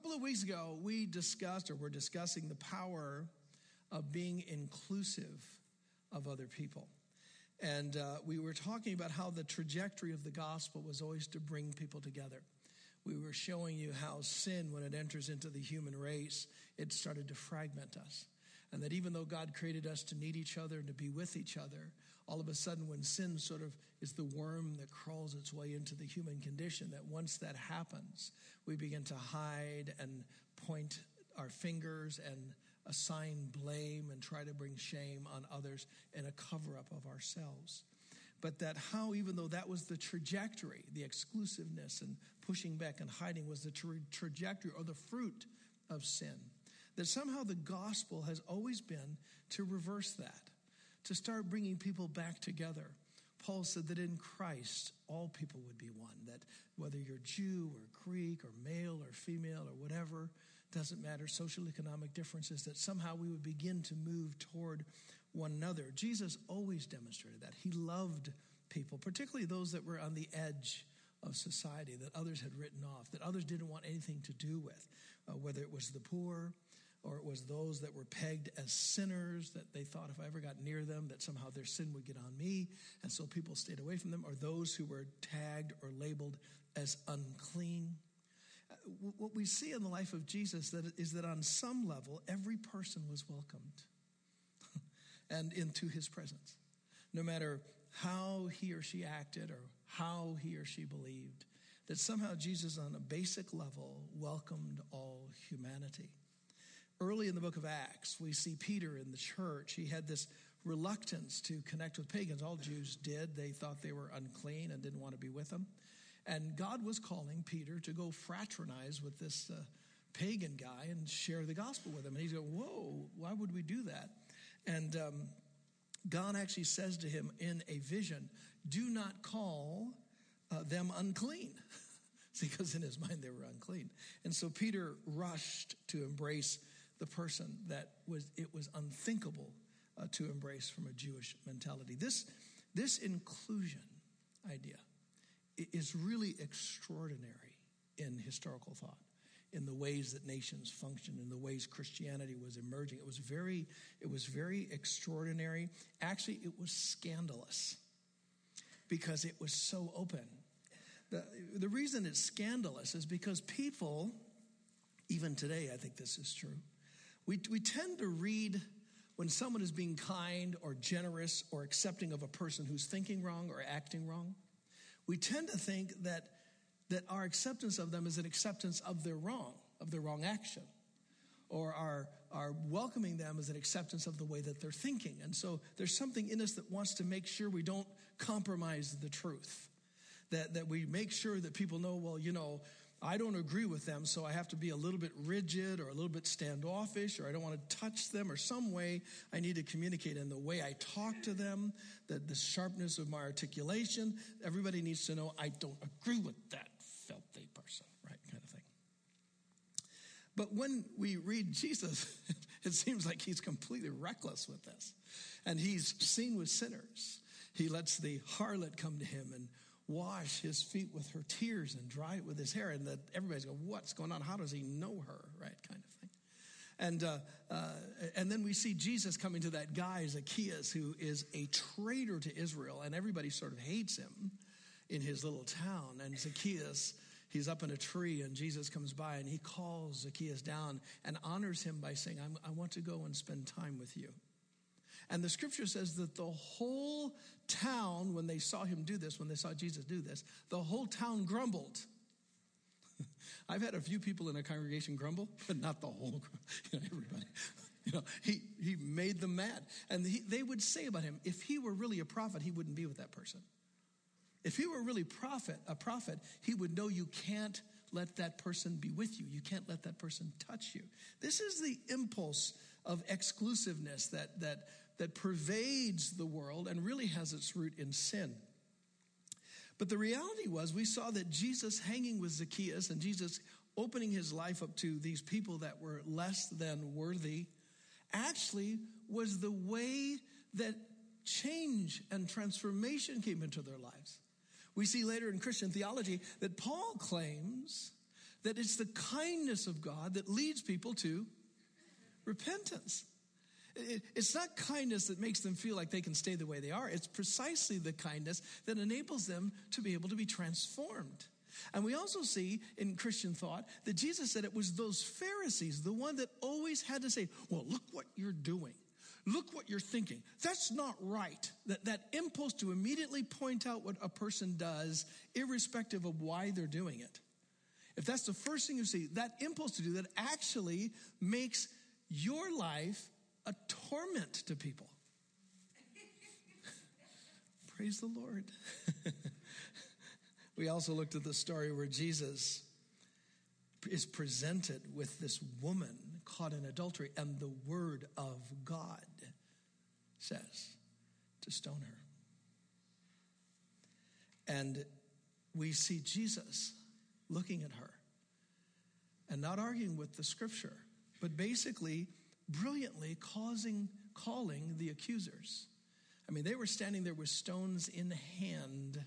couple of weeks ago, we discussed or we're discussing the power of being inclusive of other people. And uh, we were talking about how the trajectory of the gospel was always to bring people together. We were showing you how sin, when it enters into the human race, it started to fragment us. And that even though God created us to need each other and to be with each other, all of a sudden, when sin sort of is the worm that crawls its way into the human condition, that once that happens, we begin to hide and point our fingers and assign blame and try to bring shame on others in a cover up of ourselves. But that how, even though that was the trajectory, the exclusiveness and pushing back and hiding was the tra- trajectory or the fruit of sin that somehow the gospel has always been to reverse that, to start bringing people back together. Paul said that in Christ, all people would be one, that whether you're Jew or Greek or male or female or whatever, doesn't matter, social economic differences, that somehow we would begin to move toward one another. Jesus always demonstrated that. He loved people, particularly those that were on the edge of society, that others had written off, that others didn't want anything to do with, uh, whether it was the poor or it was those that were pegged as sinners that they thought if I ever got near them that somehow their sin would get on me. And so people stayed away from them. Or those who were tagged or labeled as unclean. Uh, what we see in the life of Jesus is that on some level every person was welcomed and into his presence. No matter how he or she acted or how he or she believed that somehow Jesus on a basic level welcomed all humanity early in the book of Acts, we see Peter in the church. He had this reluctance to connect with pagans. All Jews did. They thought they were unclean and didn't want to be with them. And God was calling Peter to go fraternize with this uh, pagan guy and share the gospel with him. And he's going, Whoa, why would we do that? And um, God actually says to him in a vision, Do not call uh, them unclean. because in his mind they were unclean. And so Peter rushed to embrace the person that was it was unthinkable uh, to embrace from a Jewish mentality. This this inclusion idea is really extraordinary in historical thought in the ways that nations function in the ways christianity was emerging. It was very it was very extraordinary. Actually it was scandalous because it was so open. The, the reason it's scandalous is because people even today i think this is true we, we tend to read when someone is being kind or generous or accepting of a person who's thinking wrong or acting wrong. We tend to think that, that our acceptance of them is an acceptance of their wrong, of their wrong action, or our, our welcoming them is an acceptance of the way that they're thinking. And so there's something in us that wants to make sure we don't compromise the truth, that, that we make sure that people know, well, you know, I don't agree with them, so I have to be a little bit rigid or a little bit standoffish, or I don't want to touch them, or some way I need to communicate in the way I talk to them, the, the sharpness of my articulation. Everybody needs to know I don't agree with that filthy person, right? Kind of thing. But when we read Jesus, it seems like he's completely reckless with this. And he's seen with sinners. He lets the harlot come to him and wash his feet with her tears and dry it with his hair. And that everybody's going, what's going on? How does he know her? Right, kind of thing. And, uh, uh, and then we see Jesus coming to that guy, Zacchaeus, who is a traitor to Israel, and everybody sort of hates him in his little town. And Zacchaeus, he's up in a tree, and Jesus comes by and he calls Zacchaeus down and honors him by saying, I want to go and spend time with you. And the scripture says that the whole town, when they saw him do this, when they saw Jesus do this, the whole town grumbled. I've had a few people in a congregation grumble, but not the whole, you know, everybody. You know, he, he made them mad. And he, they would say about him, if he were really a prophet, he wouldn't be with that person. If he were really prophet, a prophet, he would know you can't let that person be with you. You can't let that person touch you. This is the impulse of exclusiveness that, that, that pervades the world and really has its root in sin. But the reality was, we saw that Jesus hanging with Zacchaeus and Jesus opening his life up to these people that were less than worthy actually was the way that change and transformation came into their lives. We see later in Christian theology that Paul claims That it's the kindness of God that leads people to repentance. It's not kindness that makes them feel like they can stay the way they are. It's precisely the kindness that enables them to be able to be transformed. And we also see in Christian thought that Jesus said it was those Pharisees, the one that always had to say, Well, look what you're doing. Look what you're thinking. That's not right. That, that impulse to immediately point out what a person does, irrespective of why they're doing it. If that's the first thing you see, that impulse to do that actually makes your life a torment to people. Praise the Lord. we also looked at the story where Jesus is presented with this woman caught in adultery, and the word of God says to stone her. And we see Jesus looking at her and not arguing with the scripture, but basically brilliantly causing, calling the accusers. I mean, they were standing there with stones in hand,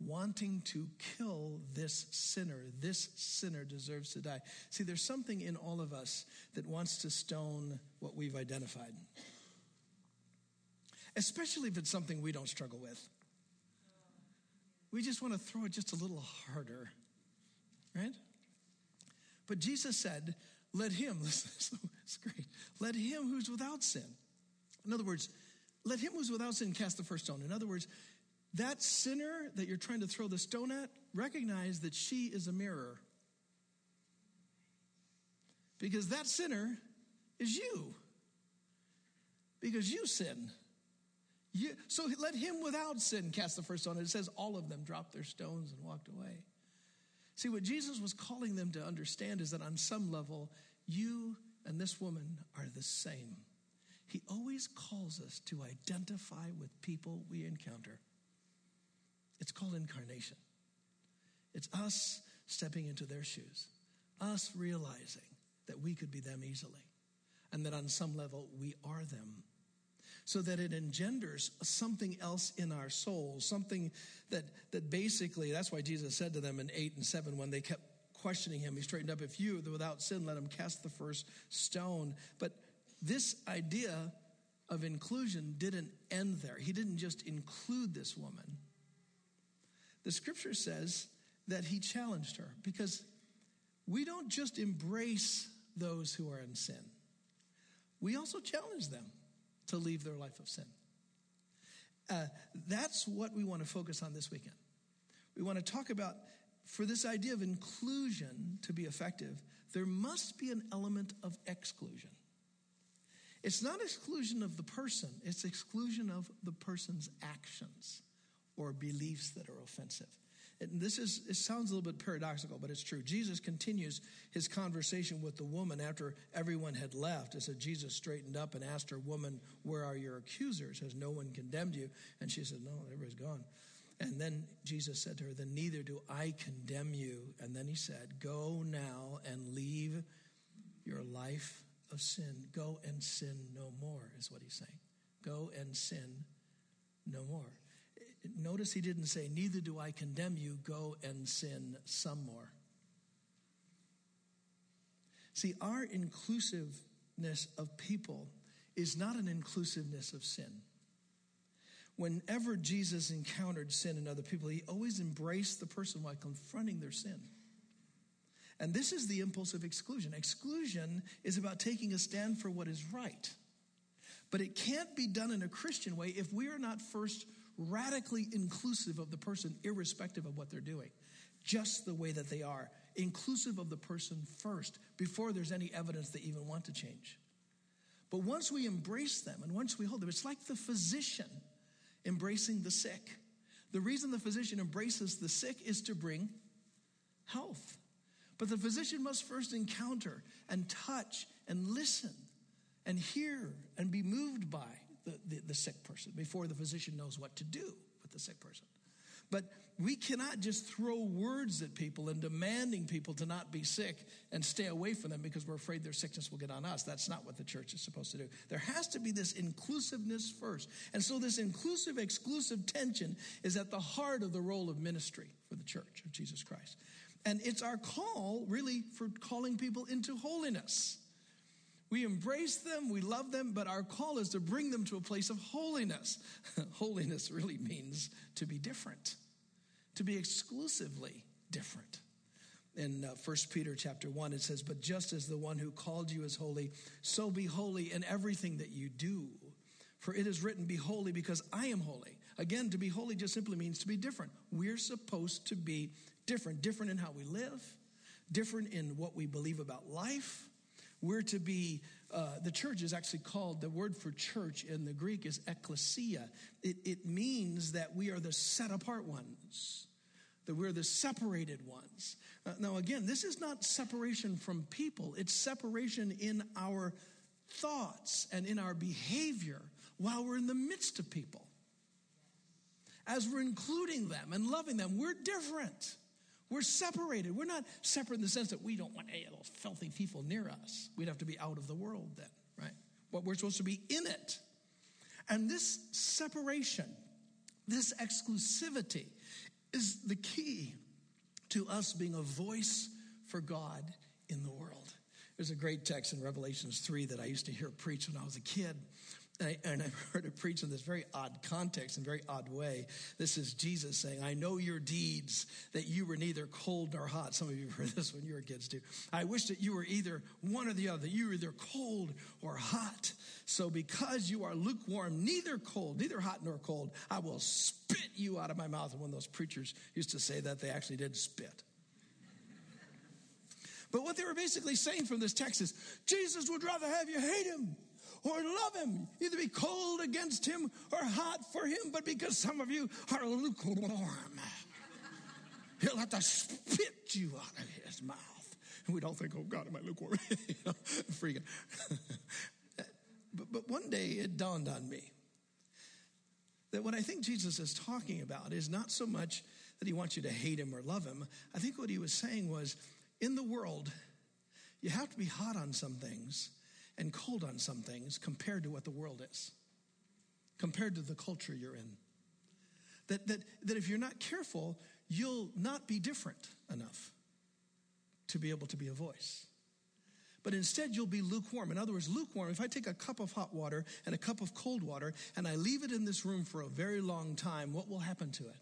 wanting to kill this sinner. This sinner deserves to die. See, there's something in all of us that wants to stone what we've identified, especially if it's something we don't struggle with. We just want to throw it just a little harder, right? But Jesus said, let him, it's great, let him who's without sin. In other words, let him who's without sin cast the first stone. In other words, that sinner that you're trying to throw the stone at, recognize that she is a mirror. Because that sinner is you. Because you sin. You, so let him without sin cast the first stone. And it says all of them dropped their stones and walked away. See, what Jesus was calling them to understand is that on some level, you and this woman are the same. He always calls us to identify with people we encounter. It's called incarnation. It's us stepping into their shoes, us realizing that we could be them easily, and that on some level we are them so that it engenders something else in our souls, something that, that basically, that's why Jesus said to them in 8 and 7 when they kept questioning him, he straightened up, if you, without sin, let him cast the first stone. But this idea of inclusion didn't end there. He didn't just include this woman. The scripture says that he challenged her because we don't just embrace those who are in sin, we also challenge them to leave their life of sin. Uh, that's what we want to focus on this weekend. We want to talk about for this idea of inclusion to be effective, there must be an element of exclusion. It's not exclusion of the person, it's exclusion of the person's actions or beliefs that are offensive. And this is, it sounds a little bit paradoxical, but it's true. Jesus continues his conversation with the woman after everyone had left. It said Jesus straightened up and asked her, Woman, where are your accusers? Has no one condemned you? And she said, No, everybody's gone. And then Jesus said to her, Then neither do I condemn you. And then he said, Go now and leave your life of sin. Go and sin no more, is what he's saying. Go and sin no more. Notice he didn't say, Neither do I condemn you, go and sin some more. See, our inclusiveness of people is not an inclusiveness of sin. Whenever Jesus encountered sin in other people, he always embraced the person while confronting their sin. And this is the impulse of exclusion. Exclusion is about taking a stand for what is right. But it can't be done in a Christian way if we are not first radically inclusive of the person, irrespective of what they're doing, just the way that they are, inclusive of the person first, before there's any evidence they even want to change. But once we embrace them and once we hold them, it's like the physician embracing the sick. The reason the physician embraces the sick is to bring health. But the physician must first encounter and touch and listen and hear and be moved by the, the, the, sick person before the physician knows what to do with the sick person. But we cannot just throw words at people and demanding people to not be sick and stay away from them because we're afraid their sickness will get on us. That's not what the church is supposed to do. There has to be this inclusiveness first. And so, this inclusive exclusive tension is at the heart of the role of ministry for the church of Jesus Christ. And it's our call, really, for calling people into holiness. We embrace them, we love them, but our call is to bring them to a place of holiness. holiness really means to be different, to be exclusively different. In uh, 1 Peter chapter 1, it says, But just as the one who called you is holy, so be holy in everything that you do. For it is written, Be holy because I am holy. Again, to be holy just simply means to be different. We're supposed to be different, different in how we live, different in what we believe about life. We're to be, uh, the church is actually called, the word for church in the Greek is ecclesia. It, it means that we are the set apart ones, that we're the separated ones. Uh, now, again, this is not separation from people, it's separation in our thoughts and in our behavior while we're in the midst of people as we're including them and loving them, we're different. We're separated. We're not separate in the sense that we don't want any of those filthy people near us. We'd have to be out of the world then, right? But we're supposed to be in it. And this separation, this exclusivity, is the key to us being a voice for God in the world. There's a great text in Revelations 3 that I used to hear preached when I was a kid. And, I, and I've heard it preached in this very odd context, in very odd way. This is Jesus saying, I know your deeds, that you were neither cold nor hot. Some of you have heard this when you were kids too. I wish that you were either one or the other, you were either cold or hot. So because you are lukewarm, neither cold, neither hot nor cold, I will spit you out of my mouth. And when those preachers used to say that, they actually did spit. But what they were basically saying from this text is Jesus would rather have you hate him or love him, either be cold against him or hot for him, but because some of you are lukewarm, he'll have to spit you out of his mouth. And we don't think, oh God, am I lukewarm? you know, freaking. but, but one day it dawned on me that what I think Jesus is talking about is not so much that he wants you to hate him or love him. I think what he was saying was in the world, you have to be hot on some things and cold on some things compared to what the world is, compared to the culture you're in. That, that, that if you're not careful, you'll not be different enough to be able to be a voice. But instead, you'll be lukewarm. In other words, lukewarm, if I take a cup of hot water and a cup of cold water and I leave it in this room for a very long time, what will happen to it?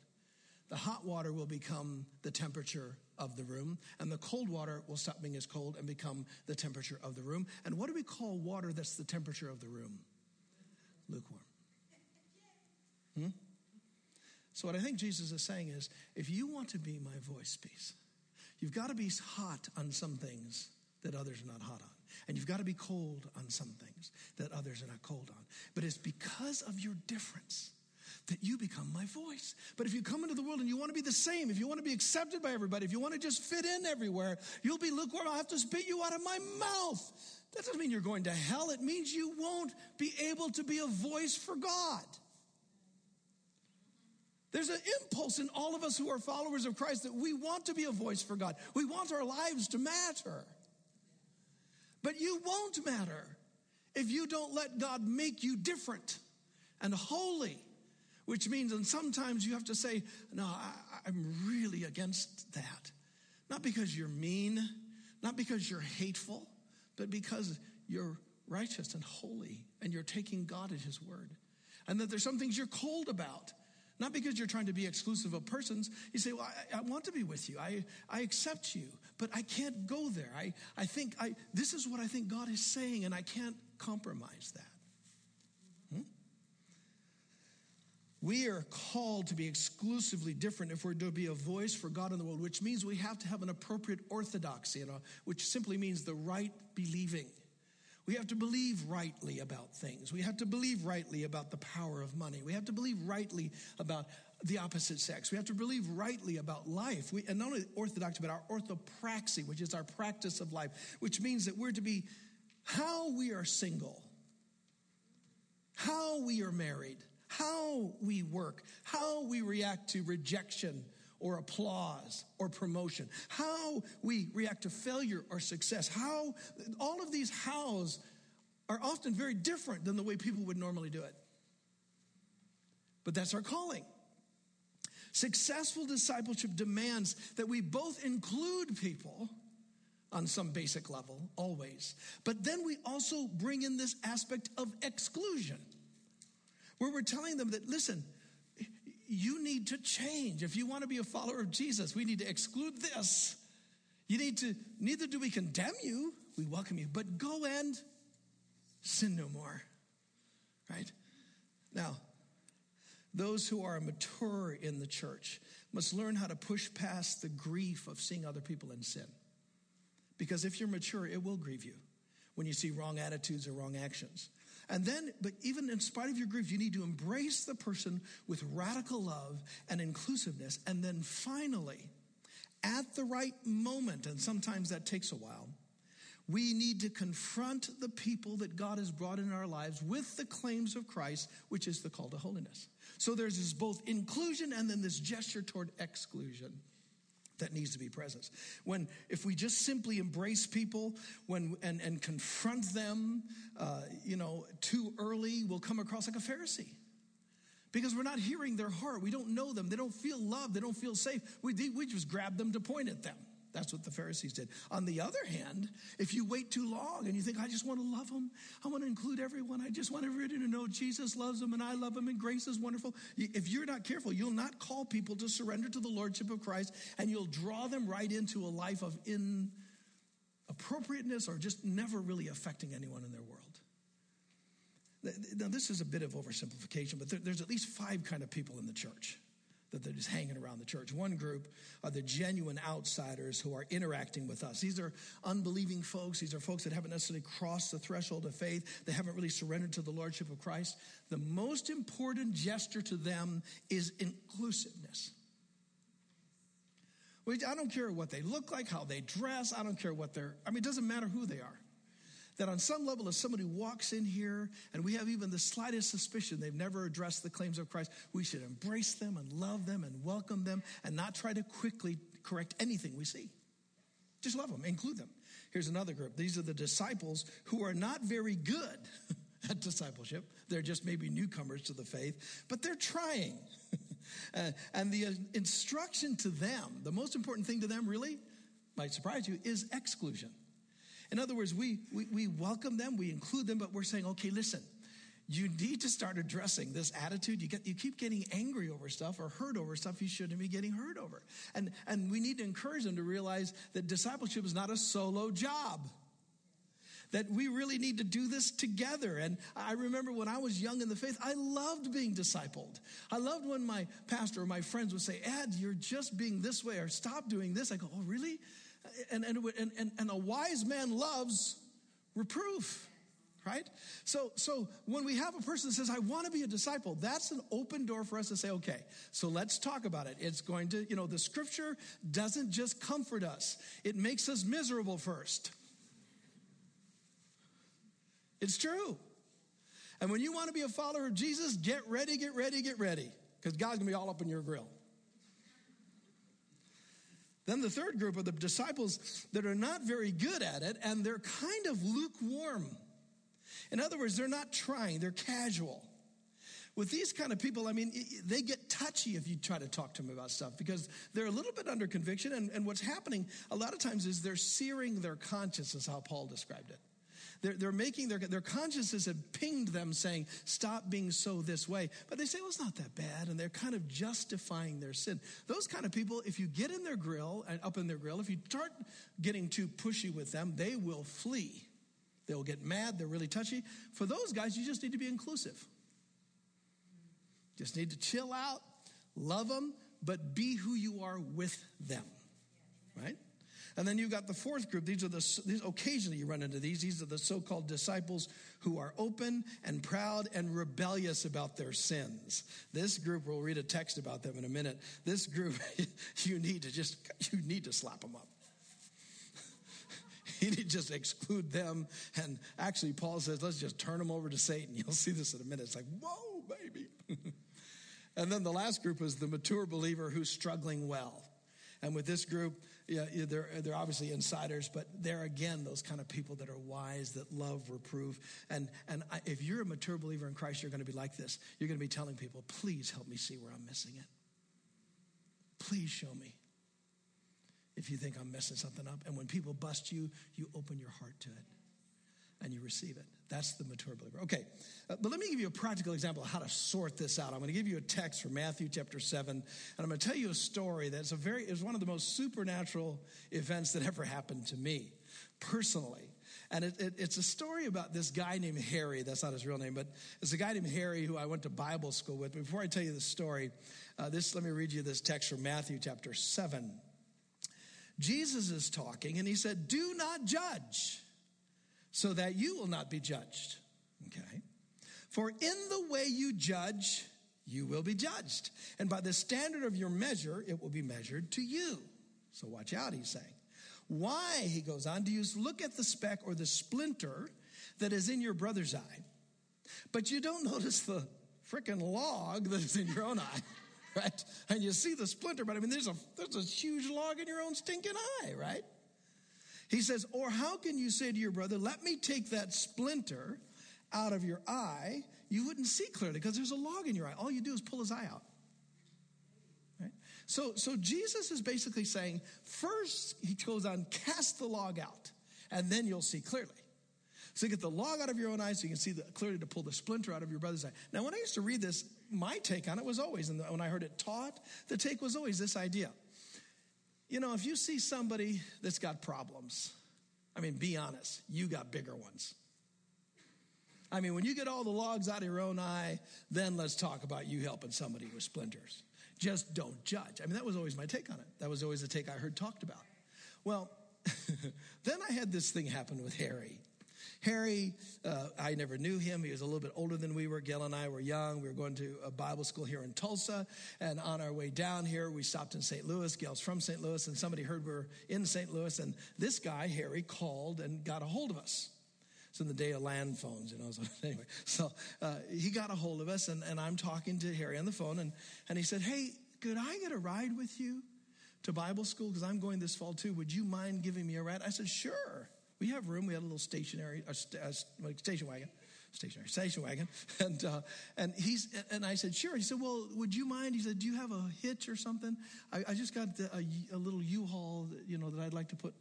The hot water will become the temperature of the room, and the cold water will stop being as cold and become the temperature of the room. And what do we call water that's the temperature of the room? Lukewarm. Hmm? So, what I think Jesus is saying is if you want to be my voice piece, you've got to be hot on some things that others are not hot on. And you've got to be cold on some things that others are not cold on. But it's because of your difference that you become my voice. But if you come into the world and you want to be the same, if you want to be accepted by everybody, if you want to just fit in everywhere, you'll be lukewarm. I'll have to spit you out of my mouth. That doesn't mean you're going to hell. It means you won't be able to be a voice for God. There's an impulse in all of us who are followers of Christ that we want to be a voice for God. We want our lives to matter. But you won't matter if you don't let God make you different and holy which means, and sometimes you have to say, no, I, am really against that. Not because you're mean, not because you're hateful, but because you're righteous and holy and you're taking God at His word. And that there's some things you're cold about. Not because you're trying to be exclusive of persons. You say, well, I, I want to be with you. I, I accept you, but I can't go there. I, I think I, this is what I think God is saying, and I can't compromise that. We are called to be exclusively different if we're to be a voice for God in the world, which means we have to have an appropriate orthodoxy, which simply means the right believing. We have to believe rightly about things. We have to believe rightly about the power of money. We have to believe rightly about the opposite sex. We have to believe rightly about life. We, and not only orthodoxy, but our orthopraxy, which is our practice of life, which means that we're to be how we are single, how we are married, how we work, how we react to rejection or applause or promotion, how we react to failure or success, how all of these hows are often very different than the way people would normally do it. But that's our calling Successful discipleship demands that we both include people on some basic level, always, but then we also bring in this aspect of exclusion, where we're telling them that, listen, you need to change. If you want to be a follower of Jesus, we need to exclude this. You need to, neither do we condemn you, we welcome you, but go and sin no more. Right? Now, those who are mature in the church must learn how to push past the grief of seeing other people in sin. Because if you're mature, it will grieve you when you see wrong attitudes or wrong actions. And then, but even in spite of your grief, you need to embrace the person with radical love and inclusiveness. And then finally, at the right moment, and sometimes that takes a while, we need to confront the people that God has brought in our lives with the claims of Christ, which is the call to holiness. So there's this both inclusion and then this gesture toward exclusion that needs to be present. When if we just simply embrace people when and, and confront them, uh, you know, too early, we'll come across like a Pharisee. Because we're not hearing their heart. We don't know them. They don't feel loved. They don't feel safe. We, we just grab them to point at them. That's what the Pharisees did. On the other hand, if you wait too long and you think, I just want to love them, I want to include everyone, I just want everybody to know Jesus loves them and I love them and grace is wonderful. If you're not careful, you'll not call people to surrender to the Lordship of Christ and you'll draw them right into a life of inappropriateness or just never really affecting anyone in their world. Now, this is a bit of oversimplification, but there's at least five kind of people in the church that they're just hanging around the church. One group are the genuine outsiders who are interacting with us. These are unbelieving folks. These are folks that haven't necessarily crossed the threshold of faith. They haven't really surrendered to the Lordship of Christ. The most important gesture to them is inclusiveness. I don't care what they look like, how they dress. I don't care what they're, I mean, it doesn't matter who they are that on some level, if somebody walks in here and we have even the slightest suspicion they've never addressed the claims of Christ, we should embrace them and love them and welcome them and not try to quickly correct anything we see. Just love them, include them. Here's another group. These are the disciples who are not very good at discipleship. They're just maybe newcomers to the faith, but they're trying. uh, and the uh, instruction to them, the most important thing to them, really, might surprise you, is exclusion. In other words, we, we, we welcome them, we include them, but we're saying, okay, listen, you need to start addressing this attitude. You get you keep getting angry over stuff or hurt over stuff you shouldn't be getting hurt over. And and we need to encourage them to realize that discipleship is not a solo job. That we really need to do this together. And I remember when I was young in the faith, I loved being discipled. I loved when my pastor or my friends would say, Ed, you're just being this way, or stop doing this. I go, Oh, really? And, and, and, and a wise man loves reproof right? So so when we have a person that says i want to be a disciple that's an open door for us to say okay so let's talk about it. It's going to you know the scripture doesn't just comfort us. It makes us miserable first. It's true. And when you want to be a follower of jesus get ready get ready get ready because god's going to be all up in your grill then the third group are the disciples that are not very good at it and they're kind of lukewarm. In other words, they're not trying, they're casual. With these kind of people, I mean, they get touchy if you try to talk to them about stuff because they're a little bit under conviction. And, and what's happening a lot of times is they're searing their conscience, is how Paul described it. They're, they're making their, their consciences have pinged them saying, stop being so this way. But they say, well, it's not that bad. And they're kind of justifying their sin. Those kind of people, if you get in their grill and up in their grill, if you start getting too pushy with them, they will flee. They'll get mad. They're really touchy. For those guys, you just need to be inclusive. Just need to chill out, love them, but be who you are with them. Right? And then you've got the fourth group. These are the, these, occasionally you run into these. These are the so-called disciples who are open and proud and rebellious about their sins. This group, we'll read a text about them in a minute. This group, you need to just, you need to slap them up. you need to just exclude them. And actually, Paul says, let's just turn them over to Satan. You'll see this in a minute. It's like, whoa, baby. and then the last group is the mature believer who's struggling well. And with this group, yeah, they're, they're obviously insiders, but they're again those kind of people that are wise, that love reproof. And, and I, if you're a mature believer in Christ, you're going to be like this. You're going to be telling people, please help me see where I'm missing it. Please show me if you think I'm messing something up. And when people bust you, you open your heart to it and you receive it. That's the mature believer. Okay, uh, but let me give you a practical example of how to sort this out. I'm going to give you a text from Matthew chapter 7, and I'm going to tell you a story that's a very, is one of the most supernatural events that ever happened to me personally. And it, it, it's a story about this guy named Harry. That's not his real name, but it's a guy named Harry who I went to Bible school with. Before I tell you the story, uh, this let me read you this text from Matthew chapter 7. Jesus is talking, and he said, Do not judge so that you will not be judged. Okay? For in the way you judge, you will be judged. And by the standard of your measure, it will be measured to you. So watch out, he's saying. Why, he goes on, do you look at the speck or the splinter that is in your brother's eye, but you don't notice the freaking log that is in your own eye? Right? And you see the splinter, but I mean, there's a, there's a huge log in your own stinking eye, right? He says, Or how can you say to your brother, Let me take that splinter out of your eye? You wouldn't see clearly because there's a log in your eye. All you do is pull his eye out. Right? So, so Jesus is basically saying, first, he goes on, cast the log out, and then you'll see clearly. So you get the log out of your own eye so you can see the, clearly to pull the splinter out of your brother's eye. Now, when I used to read this, my take on it was always, and when I heard it taught, the take was always this idea you know, if you see somebody that's got problems, I mean, be honest, you got bigger ones. I mean, when you get all the logs out of your own eye, then let's talk about you helping somebody with splinters. Just don't judge. I mean, that was always my take on it. That was always the take I heard talked about. Well, then I had this thing happen with Harry. Harry, uh, I never knew him. He was a little bit older than we were. Gail and I were young. We were going to a Bible school here in Tulsa. And on our way down here, we stopped in St. Louis. Gail's from St. Louis, and somebody heard we were in St. Louis. And this guy, Harry, called and got a hold of us. It's in the day of land phones, you know. So anyway, so uh, he got a hold of us, and, and I'm talking to Harry on the phone, and, and he said, Hey, could I get a ride with you to Bible school? Because I'm going this fall too. Would you mind giving me a ride? I said, Sure. We have room. We had a little stationary, a, a station wagon, stationary station wagon, and uh, and he's and I said sure. He said, well, would you mind? He said, do you have a hitch or something? I, I just got the, a, a, little U-Haul, that, you know, that I'd like to put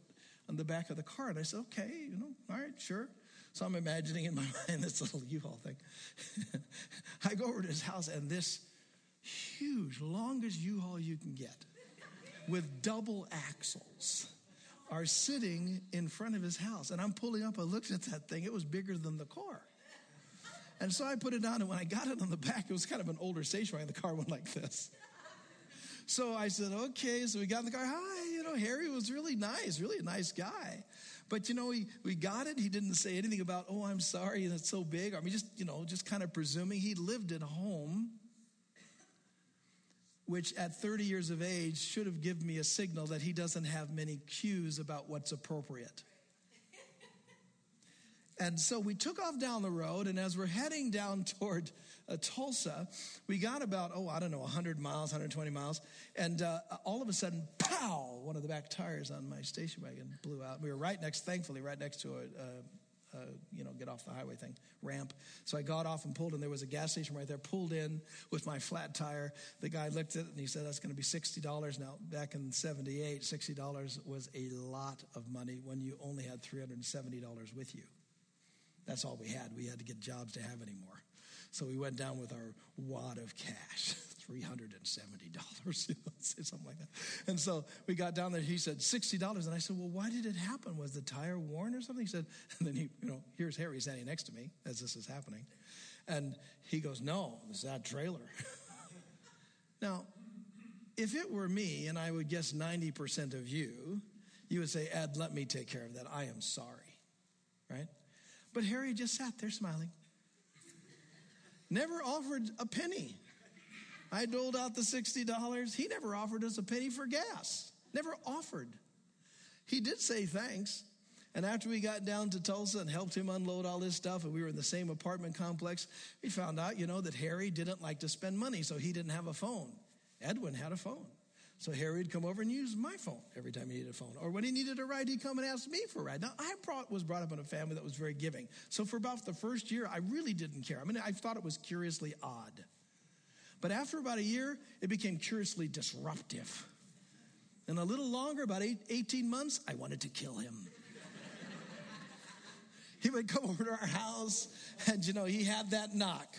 on the back of the car. And I said, okay, you know, all right, sure. So I'm imagining in my mind this little U-Haul thing. I go over to his house and this huge, longest U-Haul you can get with double axles are sitting in front of his house. And I'm pulling up, I looked at that thing, it was bigger than the car. And so I put it on, and when I got it on the back, it was kind of an older station wagon. The car went like this. So I said, okay. So we got in the car. Hi, you know, Harry was really nice, really a nice guy. But you know, we, we got it. He didn't say anything about, oh, I'm sorry, that's so big. I mean, just, you know, just kind of presuming he lived at home which at 30 years of age should have given me a signal that he doesn't have many cues about what's appropriate. And so we took off down the road, and as we're heading down toward uh, Tulsa, we got about, oh, I don't know, 100 miles, 120 miles, and uh, all of a sudden, pow, one of the back tires on my station wagon blew out. We were right next, thankfully, right next to a, a uh, you know, get off the highway thing, ramp. So I got off and pulled, and there was a gas station right there. Pulled in with my flat tire. The guy looked at it and he said, "That's going to be sixty dollars." Now, back in '78, sixty dollars was a lot of money when you only had three hundred and seventy dollars with you. That's all we had. We had to get jobs to have any more. So we went down with our wad of cash. $370, you know, something like that. And so we got down there. He said, $60. And I said, well, why did it happen? Was the tire worn or something? He said, and then he, you know, here's Harry standing next to me as this is happening. And he goes, no, it's that trailer. now, if it were me, and I would guess 90% of you, you would say, Ed, let me take care of that. I am sorry, right? But Harry just sat there smiling. Never offered a penny. I doled out the $60. He never offered us a penny for gas. Never offered. He did say thanks. And after we got down to Tulsa and helped him unload all his stuff, and we were in the same apartment complex, we found out, you know, that Harry didn't like to spend money, so he didn't have a phone. Edwin had a phone. So Harry would come over and use my phone every time he needed a phone. Or when he needed a ride, he'd come and ask me for a ride. Now, I brought, was brought up in a family that was very giving. So for about the first year, I really didn't care. I mean, I thought it was curiously odd. But after about a year, it became curiously disruptive. And a little longer, about eight, 18 months, I wanted to kill him. he would come over to our house, and you know, he had that knock.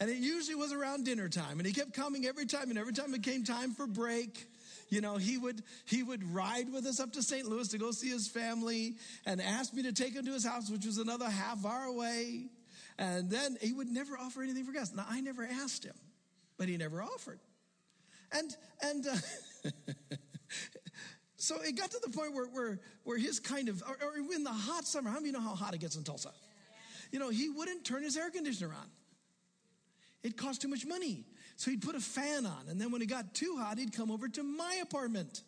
And it usually was around dinner time. And he kept coming every time. And every time it came time for break, you know, he would he would ride with us up to St. Louis to go see his family and ask me to take him to his house, which was another half hour away. And then he would never offer anything for gas. Now I never asked him, but he never offered. And and uh, so it got to the point where where where his kind of or, or in the hot summer. How many of you know how hot it gets in Tulsa? You know, he wouldn't turn his air conditioner on. It cost too much money. So he'd put a fan on. And then when it got too hot, he'd come over to my apartment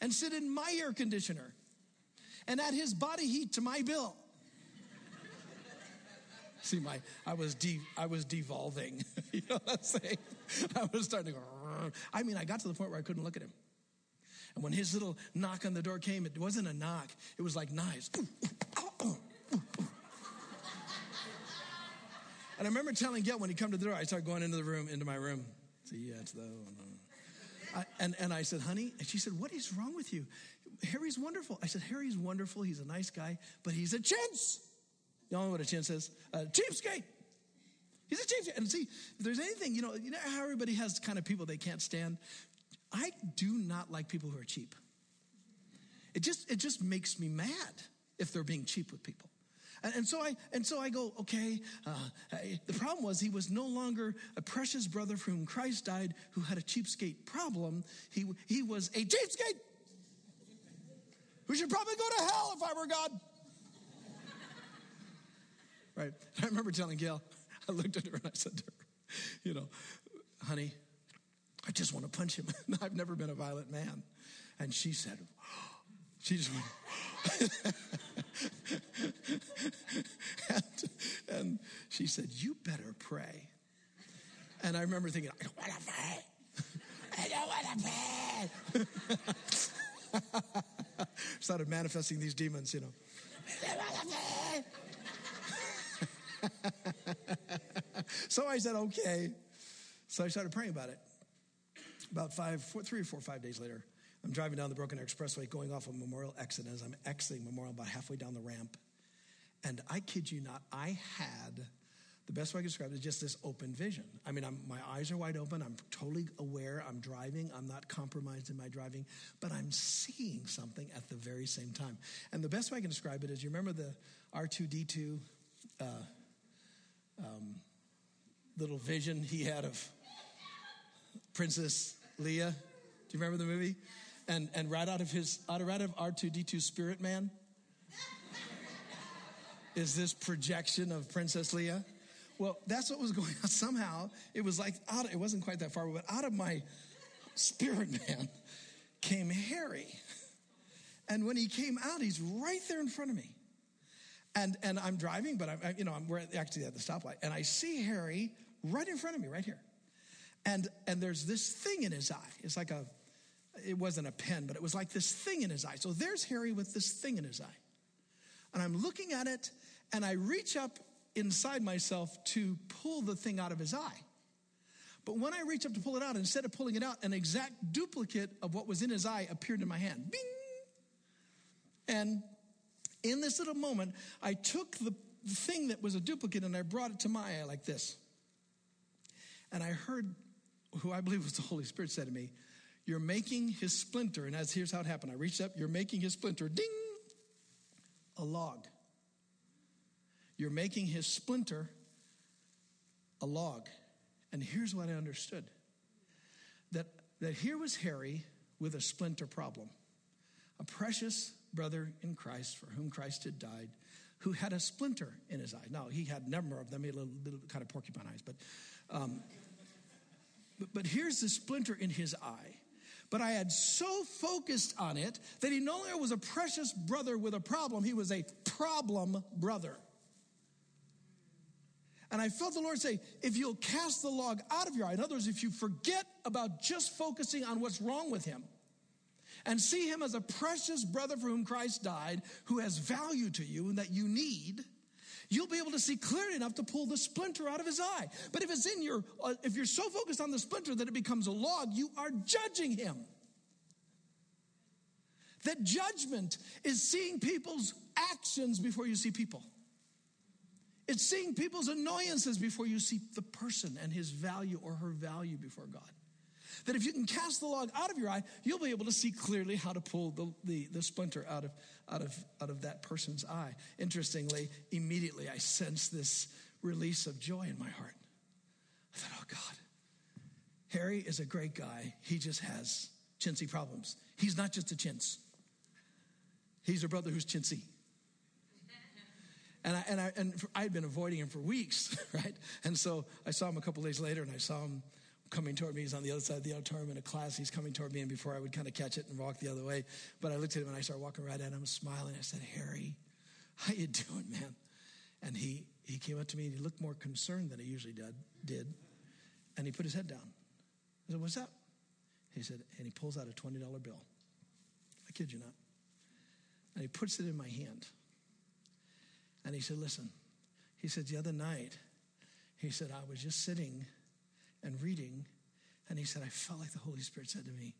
and sit in my air conditioner and add his body heat to my bill. See, my I was de, I was devolving. you know what I'm saying? I was starting to go. I mean, I got to the point where I couldn't look at him. And when his little knock on the door came, it wasn't a knock. It was like knives. And I remember telling Gail when he come to the door, I started going into the room, into my room. See, yeah, it's the. Oh, I, and, and I said, honey, and she said, what is wrong with you? Harry's wonderful. I said, Harry's wonderful. He's a nice guy, but he's a chintz. Y'all know what a chintz is? A cheapskate. He's a cheapskate. And see, if there's anything, you know, you know how everybody has kind of people they can't stand? I do not like people who are cheap. It just, it just makes me mad if they're being cheap with people. And, so I and so I go, okay. Uh, the problem was he was no longer a precious brother for whom Christ died, who had a cheapskate problem. He he was a cheapskate who should probably go to hell if I were God. right. I remember telling Gail. I looked at her and I said to her, you know, honey, I just want to punch him. I've never been a violent man. And she said, she just went, and, and she said, You better pray. And I remember thinking, I don't want to pray. I don't want to pray. Started manifesting these demons, you know. so I said, okay. So I started praying about it. About five, four, three or four, five days later, I'm driving down the Broken Arrow Expressway going off of Memorial exit. As I'm exiting Memorial, about halfway down the ramp, and I kid you not, I had the best way I can describe it is just this open vision. I mean, I'm, my eyes are wide open. I'm totally aware. I'm driving. I'm not compromised in my driving, but I'm seeing something at the very same time. And the best way I can describe it is you remember the R2D2 uh, um, little vision he had of Princess Leia? Do you remember the movie? And, and right out of his, out of, right of R2D2 spirit man is this projection of Princess Leia. Well, that's what was going on. Somehow it was like out, it wasn't quite that far, but out of my spirit man came Harry. And when he came out, he's right there in front of me. And, and I'm driving, but I'm, you know, I'm, we're actually at the stoplight. And I see Harry right in front of me, right here. And, and there's this thing in his eye. It's like a, it wasn't a pen, but it was like this thing in his eye. So there's Harry with this thing in his eye. And I'm looking at it, and I reach up inside myself to pull the thing out of his eye. But when I reach up to pull it out, instead of pulling it out, an exact duplicate of what was in his eye appeared in my hand. Bing! And in this little moment, I took the thing that was a duplicate and I brought it to my eye like this. And I heard who I believe was the Holy Spirit said to me, you're making his splinter, and as here's how it happened. I reached up, you're making his splinter, ding, a log. You're making his splinter a log. And here's what I understood that, that here was Harry with a splinter problem, a precious brother in Christ for whom Christ had died, who had a splinter in his eye. Now, he had a number of them, he had little, little kind of porcupine eyes, but, um, but, but here's the splinter in his eye. But I had so focused on it that he no longer was a precious brother with a problem, he was a problem brother. And I felt the Lord say, if you'll cast the log out of your eye, in other words, if you forget about just focusing on what's wrong with him and see him as a precious brother for whom Christ died, who has value to you and that you need, you'll be able to see clearly enough to pull the splinter out of his eye. But if it's in your, uh, if you're so focused on the splinter that it becomes a log, you are judging him. That judgment is seeing people's actions before you see people. It's seeing people's annoyances before you see the person and his value or her value before God. That if you can cast the log out of your eye, you'll be able to see clearly how to pull the, the, the splinter out of, out, of, out of that person's eye. Interestingly, immediately I sensed this release of joy in my heart. I thought, oh God, Harry is a great guy. He just has chintzy problems. He's not just a chintz, he's a brother who's chintzy. And I, and I and I had been avoiding him for weeks, right? And so I saw him a couple days later, and I saw him coming toward me. He's on the other side of the auditorium in a class. He's coming toward me, and before I would kind of catch it and walk the other way, but I looked at him and I started walking right at him, smiling. I said, "Harry, how you doing, man?" And he he came up to me and he looked more concerned than he usually did. Did, and he put his head down. I said, "What's up?" He said, and he pulls out a twenty dollar bill. I kid you not. And he puts it in my hand. And he said, Listen, he said, the other night, he said, I was just sitting and reading, and he said, I felt like the Holy Spirit said to me,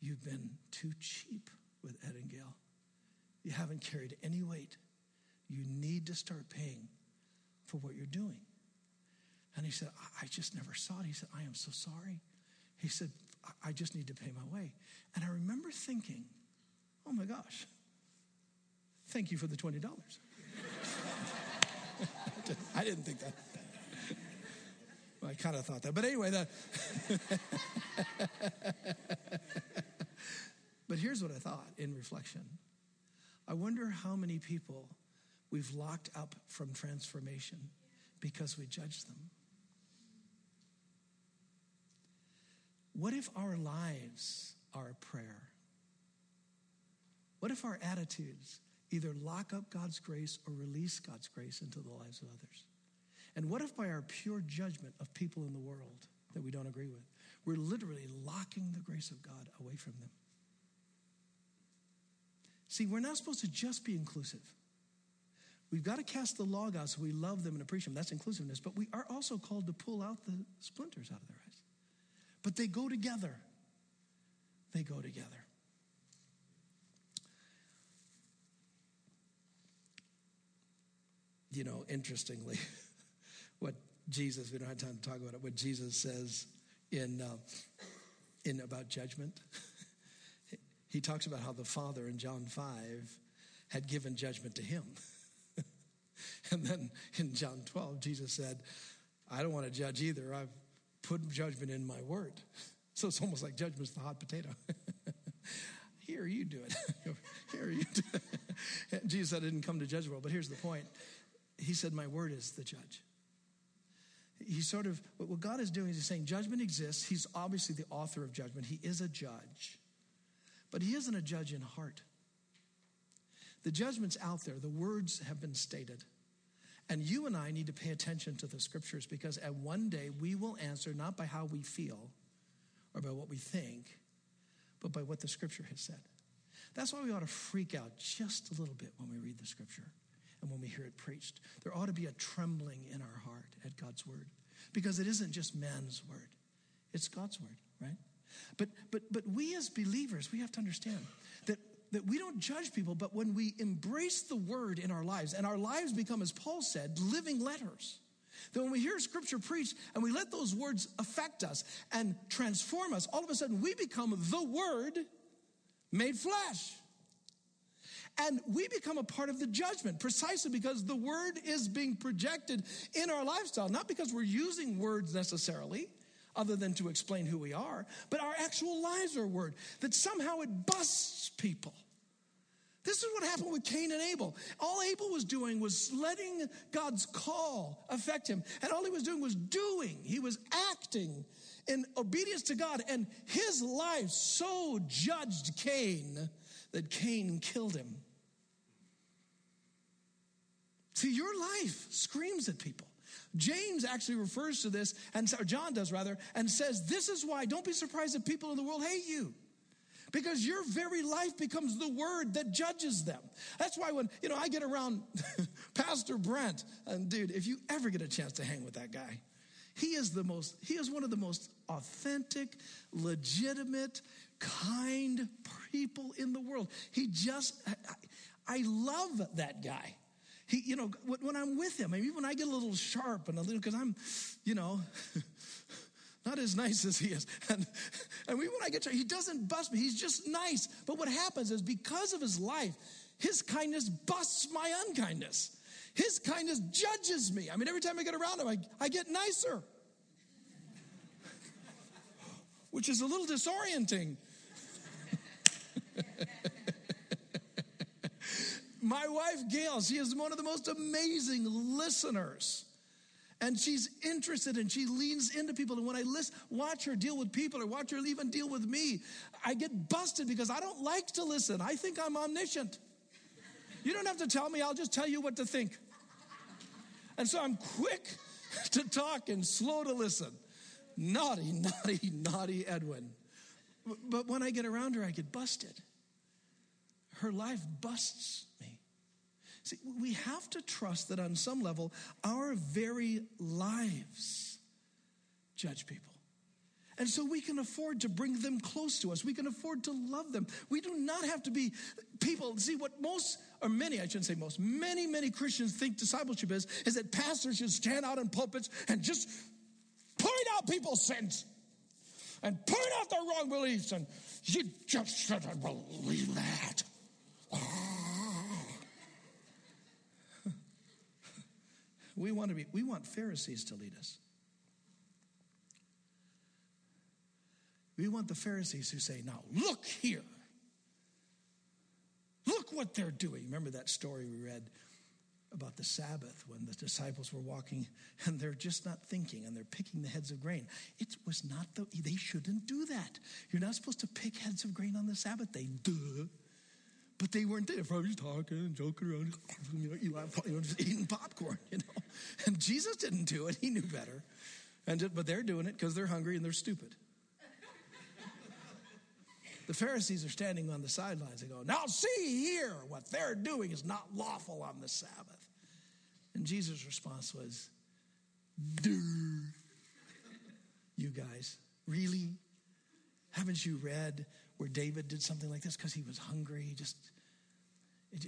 You've been too cheap with Ed and Gail. You haven't carried any weight. You need to start paying for what you're doing. And he said, I, just never saw it. He said, I am so sorry. He said, I just need to pay my way. And I remember thinking, oh my gosh, thank you for the $20. I didn't think that. I kind of thought that. But anyway, that. but here's what I thought in reflection I wonder how many people we've locked up from transformation because we judged them. What if our lives are a prayer? What if our attitudes either lock up God's grace or release God's grace into the lives of others? And what if by our pure judgment of people in the world that we don't agree with, we're literally locking the grace of God away from them? See, we're not supposed to just be inclusive. We've got to cast the log out so we love them and appreciate them. That's inclusiveness. But we are also called to pull out the splinters out of their eyes. But they go together. They go together. you know, interestingly, Jesus, we don't have time to talk about it, what Jesus says in, uh, in about judgment. he talks about how the Father in John 5 had given judgment to him. and then in John 12, Jesus said, I don't want to judge either. I've put judgment in my word. So it's almost like judgment's the hot potato. Here, you do it. Here, you do it. Jesus I didn't come to judge the world, but here's the point he said, My word is the judge. He sort of, what God is doing is he's saying judgment exists. He's obviously the author of judgment. He is a judge, but he isn't a judge in heart. The judgment's out there, the words have been stated. And you and I need to pay attention to the scriptures because at one day we will answer not by how we feel or by what we think, but by what the scripture has said. That's why we ought to freak out just a little bit when we read the scripture and when we hear it preached. There ought to be a trembling in our heart at God's word because it isn't just man's word, it's God's word, right? But, but, but we as believers, we have to understand that, that we don't judge people, but when we embrace the word in our lives, and our lives become, as Paul said, living letters. That when we hear scripture preached and we let those words affect us and transform us, all of a sudden we become the word made flesh. And we become a part of the judgment precisely because the word is being projected in our lifestyle, not because we're using words necessarily, other than to explain who we are, but our actual lives are word, that somehow it busts people. This is what happened with Cain and Abel. All Abel was doing was letting God's call affect him. And all he was doing was doing, he was acting in obedience to God. And his life so judged Cain that Cain killed him. See, your life screams at people. James actually refers to this, and John does rather, and says, This is why, don't be surprised if people in the world hate you. because your very life becomes the word that judges them. That's why when, you know, I get around Pastor Brent, and dude, if you ever get a chance to hang with that guy, he is the most, he is one of the most authentic, legitimate, kind people in the world. He just, I, I love that guy. He, you know, when I'm with him, I mean, when I get a little sharp and a little, because I'm, you know, not as nice as he is. And, and when I get to, he doesn't bust me. He's just nice. But what happens is because of his life, his kindness busts my unkindness. His kindness judges me. I mean, every time I get around him, I, I get nicer, which is a little disorienting. my wife, Gail, she is one of the most amazing listeners and she's interested and she leans into people. And when I listen, watch her deal with people or watch her even deal with me, I get busted because I don't like to listen. I think I'm omniscient. You don't have to tell me, I'll just tell you what to think. And so I'm quick to talk and slow to listen. Naughty, naughty, naughty Edwin. But when I get around her, I get busted. Her life busts See, we have to trust that on some level, our very lives judge people. And so we can afford to bring them close to us. We can afford to love them. We do not have to be people. See, what most, or many, I shouldn't say most, many, many Christians think discipleship is, is that pastors should stand out in pulpits and just point out people's sins and point out their wrong beliefs. And you just shouldn't believe that. We want to be, we want Pharisees to lead us. We want the Pharisees who say, Now look here. Look what they're doing. Remember that story we read about the Sabbath when the disciples were walking and they're just not thinking and they're picking the heads of grain. It was not the, they shouldn't do that. You're not supposed to pick heads of grain on the Sabbath day. Duh. But they weren't there. Probably talking and joking around, you know, you know, just eating popcorn, you know. And Jesus didn't do it. He knew better. And, but they're doing it because they're hungry and they're stupid. The Pharisees are standing on the sidelines and go, Now see here, what they're doing is not lawful on the Sabbath. And Jesus' response was, Duh. You guys, really? Haven't you read where David did something like this because he was hungry. Just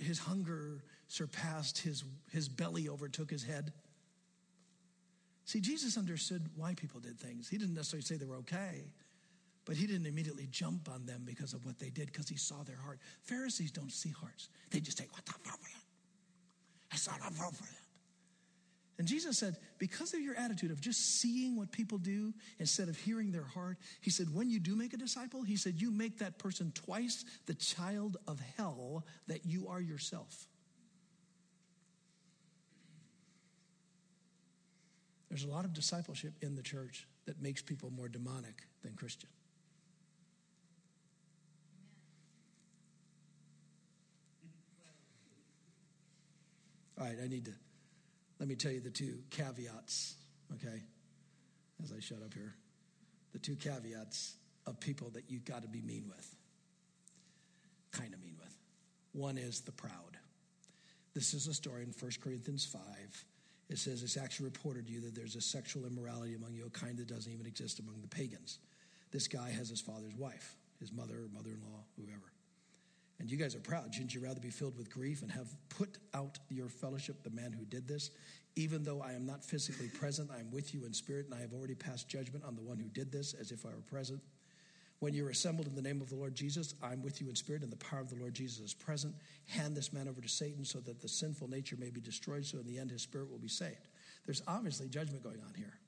his hunger surpassed his his belly overtook his head. See, Jesus understood why people did things. He didn't necessarily say they were okay, but he didn't immediately jump on them because of what they did because he saw their heart. Pharisees don't see hearts. They just say, "What the appropriate? It's not appropriate." And Jesus said, because of your attitude of just seeing what people do instead of hearing their heart, he said, when you do make a disciple, he said, you make that person twice the child of hell that you are yourself. There's a lot of discipleship in the church that makes people more demonic than Christian. All right, I need to let me tell you the two caveats, okay, as I shut up here. The two caveats of people that you've got to be mean with, kind of mean with. One is the proud. This is a story in 1 Corinthians 5. It says it's actually reported to you that there's a sexual immorality among you, a kind that doesn't even exist among the pagans. This guy has his father's wife, his mother, mother in law, whoever. And you guys are proud. Shouldn't you rather be filled with grief and have put out your fellowship, the man who did this? Even though I am not physically present, I am with you in spirit, and I have already passed judgment on the one who did this as if I were present. When you're assembled in the name of the Lord Jesus, I'm with you in spirit, and the power of the Lord Jesus is present. Hand this man over to Satan so that the sinful nature may be destroyed, so in the end his spirit will be saved. There's obviously judgment going on here,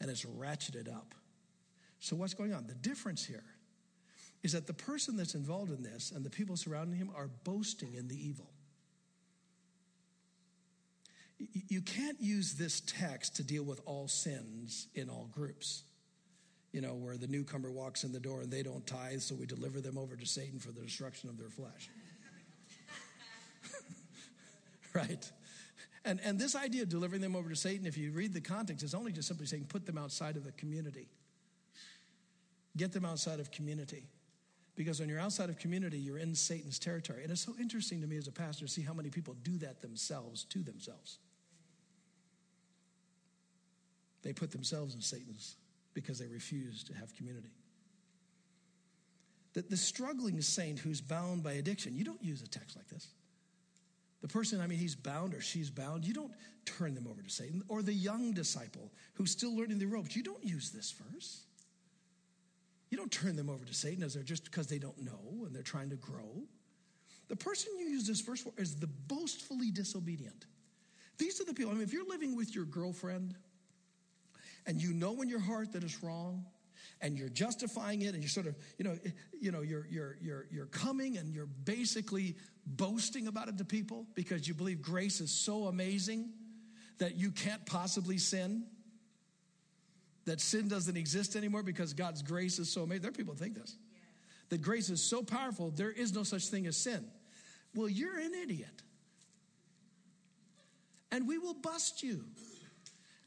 and it's ratcheted up. So, what's going on? The difference here is that the person that's involved in this and the people surrounding him are boasting in the evil. You can't use this text to deal with all sins in all groups. You know, where the newcomer walks in the door and they don't tithe, so we deliver them over to Satan for the destruction of their flesh. right? And, and this idea of delivering them over to Satan, if you read the context, is only just simply saying put them outside of the community. Get them outside of community. Because when you're outside of community, you're in Satan's territory. And it's so interesting to me as a pastor to see how many people do that themselves to themselves. They put themselves in Satan's because they refuse to have community. The, the struggling saint who's bound by addiction, you don't use a text like this. The person, I mean, he's bound or she's bound, you don't turn them over to Satan. Or the young disciple who's still learning the ropes, you don't use this verse. You don't turn them over to Satan as they're just because they don't know and they're trying to grow. The person you use this verse for is the boastfully disobedient. These are the people, I mean, if you're living with your girlfriend and you know in your heart that it's wrong, and you're justifying it and you're sort of you know you know you're you're you're you're coming and you're basically boasting about it to people because you believe grace is so amazing that you can't possibly sin that sin doesn't exist anymore because God's grace is so amazing there are people who think this that grace is so powerful there is no such thing as sin well you're an idiot and we will bust you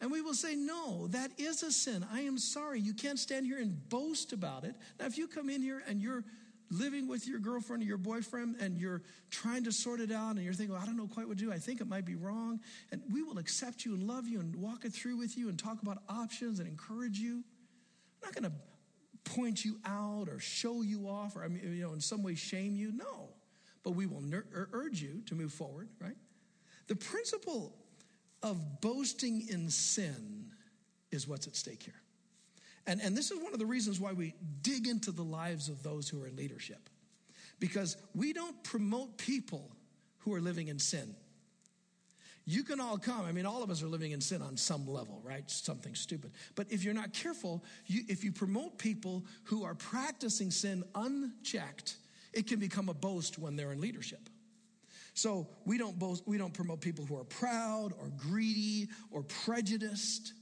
and we will say, No, that is a sin. I am sorry. You can't stand here and boast about it. Now, if you come in here and you're living with your girlfriend or your boyfriend and you're trying to sort it out and you're thinking, well, I don't know quite what to do. I think it might be wrong. And we will accept you and love you and walk it through with you and talk about options and encourage you. I'm not going to point you out or show you off or, I mean, you know, in some way shame you. No. But we will ner- urge you to move forward, right? The principle of boasting in sin is what's at stake here. And, and this is one of the reasons why we dig into the lives of those who are in leadership. Because we don't promote people who are living in sin. You can all come. I mean, all of us are living in sin on some level, right? Something stupid. But if you're not careful, you, if you promote people who are practicing sin unchecked, it can become a boast when they're in leadership. So we don't both, we don't promote people who are proud or greedy or prejudiced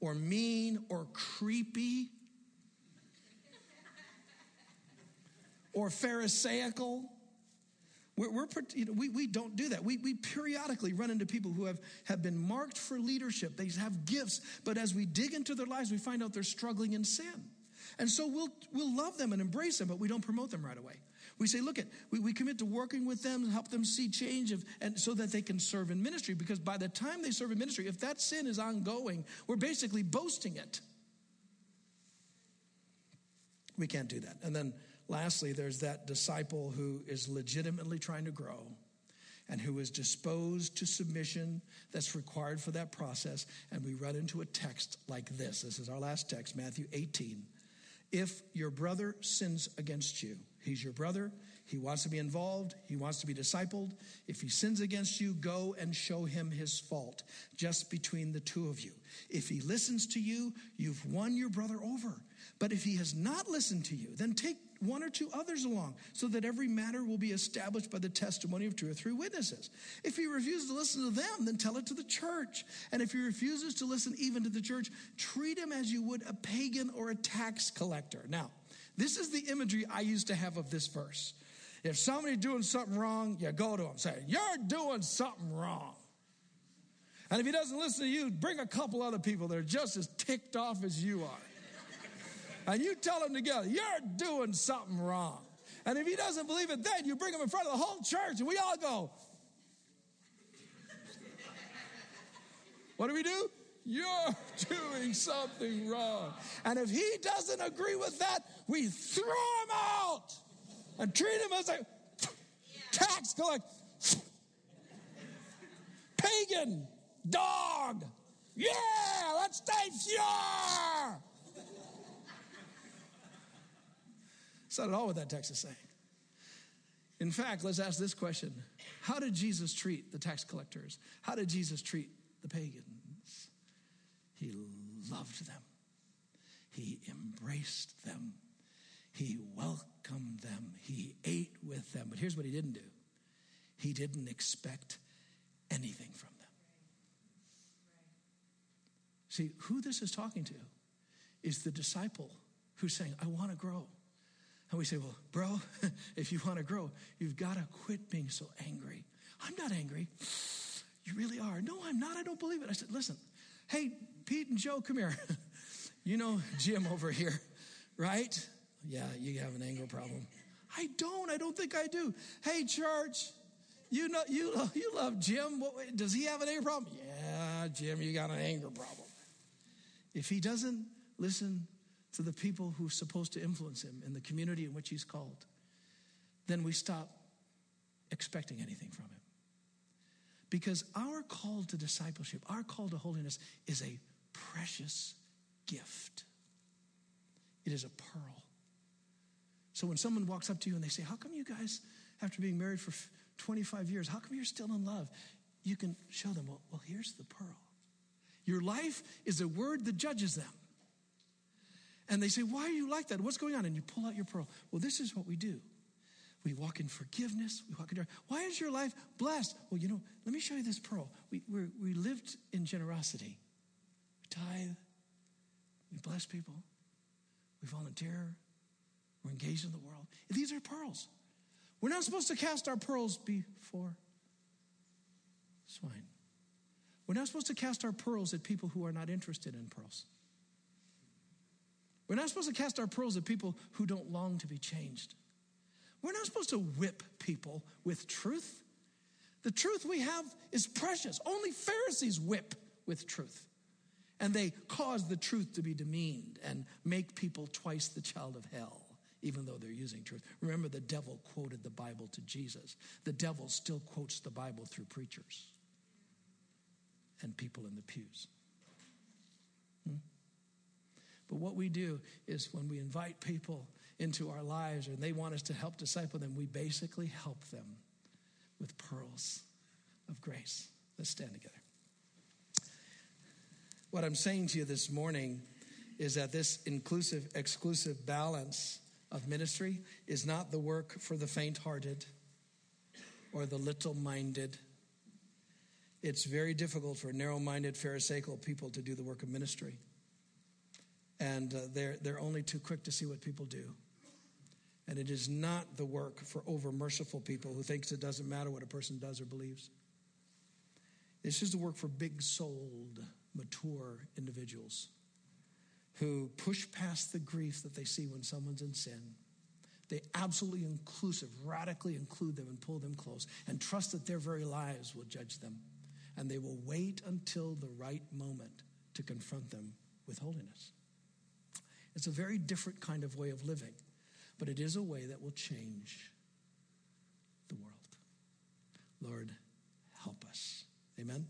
or mean or creepy or pharisaical. We're, we're you know, we, we don't do that. We, we periodically run into people who have, have been marked for leadership. They have gifts, but as we dig into their lives, we find out they're struggling in sin. And so we'll, we'll love them and embrace them, but we don't promote them right away. We say, look at, we, we commit to working with them, help them see change of, and so that they can serve in ministry. Because by the time they serve in ministry, if that sin is ongoing, we're basically boasting it. We can't do that. And then lastly, there's that disciple who is legitimately trying to grow and who is disposed to submission that's required for that process. And we run into a text like this. This is our last text, Matthew 18. If your brother sins against you, he's your brother, he wants to be involved, he wants to be discipled. If he sins against you, go and show him his fault, just between the two of you. If he listens to you, you've won your brother over. But if he has not listened to you, then take one or two others along, so that every matter will be established by the testimony of two or three witnesses. If he refuses to listen to them, then tell it to the church. And if he refuses to listen even to the church, treat him as you would a pagan or a tax collector. Now, this is the imagery I used to have of this verse. If somebody's doing something wrong, you go to him, say, You're doing something wrong. And if he doesn't listen to you, bring a couple other people that are just as ticked off as you are and you tell him together, you're doing something wrong. And if he doesn't believe it, then you bring him in front of the whole church and we all go, What do we do? You're doing something wrong. And if he doesn't agree with that, we throw them out and treat them as a tax collector, pagan, dog. Yeah, let's stay pure. That's not at all what that text is saying. In fact, let's ask this question How did Jesus treat the tax collectors? How did Jesus treat the pagans? He loved them, He embraced them, He welcomed them, He ate with them. But here's what He didn't do He didn't expect anything from them. See, who this is talking to is the disciple who's saying, I want to grow. And we say, well, bro, if you want to grow, you've got to quit being so angry. I'm not angry. You really are. No, I'm not. I don't believe it. I said, listen, hey, Pete and Joe, come here. you know Jim over here, right? Yeah, you have an anger problem. I don't. I don't think I do. Hey, church, you know you you love Jim. What, does he have an anger problem? Yeah, Jim, you got an anger problem. If he doesn't listen to the people who are supposed to influence him in the community in which he's called, then we stop expecting anything from him. Because our call to discipleship, our call to holiness is a precious gift. It is a pearl. So when someone walks up to you and they say, How come you guys, after being married for 25 years, how come you're still in love? You can show them, Well, well here's the pearl. Your life is a word that judges them. And they say, Why are you like that? What's going on? And you pull out your pearl. Well, this is what we do. We walk in forgiveness. We walk in. joy. Why is your life blessed? Well, you know, let me show you this pearl. We, we lived in generosity. We tithe. We bless people. We volunteer. We're engaged in the world. These are pearls. We're not supposed to cast our pearls before swine. We're not supposed to cast our pearls at people who are not interested in pearls. We're not supposed to cast our pearls at people who don't long to be changed. We're not supposed to whip people with truth. The truth we have is precious. Only Pharisees whip with truth. And they cause the truth to be demeaned and make people twice the child of hell, even though they're using truth. Remember, the devil quoted the Bible to Jesus. The devil still quotes the Bible through preachers and people in the pews. Hmm? But what we do is when we invite people into our lives and they want us to help disciple them, we basically help them with pearls of grace. Let's stand together. What I'm saying to you this morning is that this inclusive, exclusive balance of ministry is not the work for the faint hearted or the little minded. It's very difficult for narrow minded, Pharisaical people to do the work of ministry. And uh, they're, they're only too quick to see what people do. And it is not the work for over merciful people who thinks it doesn't matter what a person does or believes. This is the work for big souled, mature individuals who push past the grief that they see when someone's in sin. They absolutely inclusive, radically include them and pull them close and trust that their very lives will judge them. And they will wait until the right moment to confront them with holiness. It's a very different kind of way of living, but it is a way that will change the world. Lord, help us. Amen.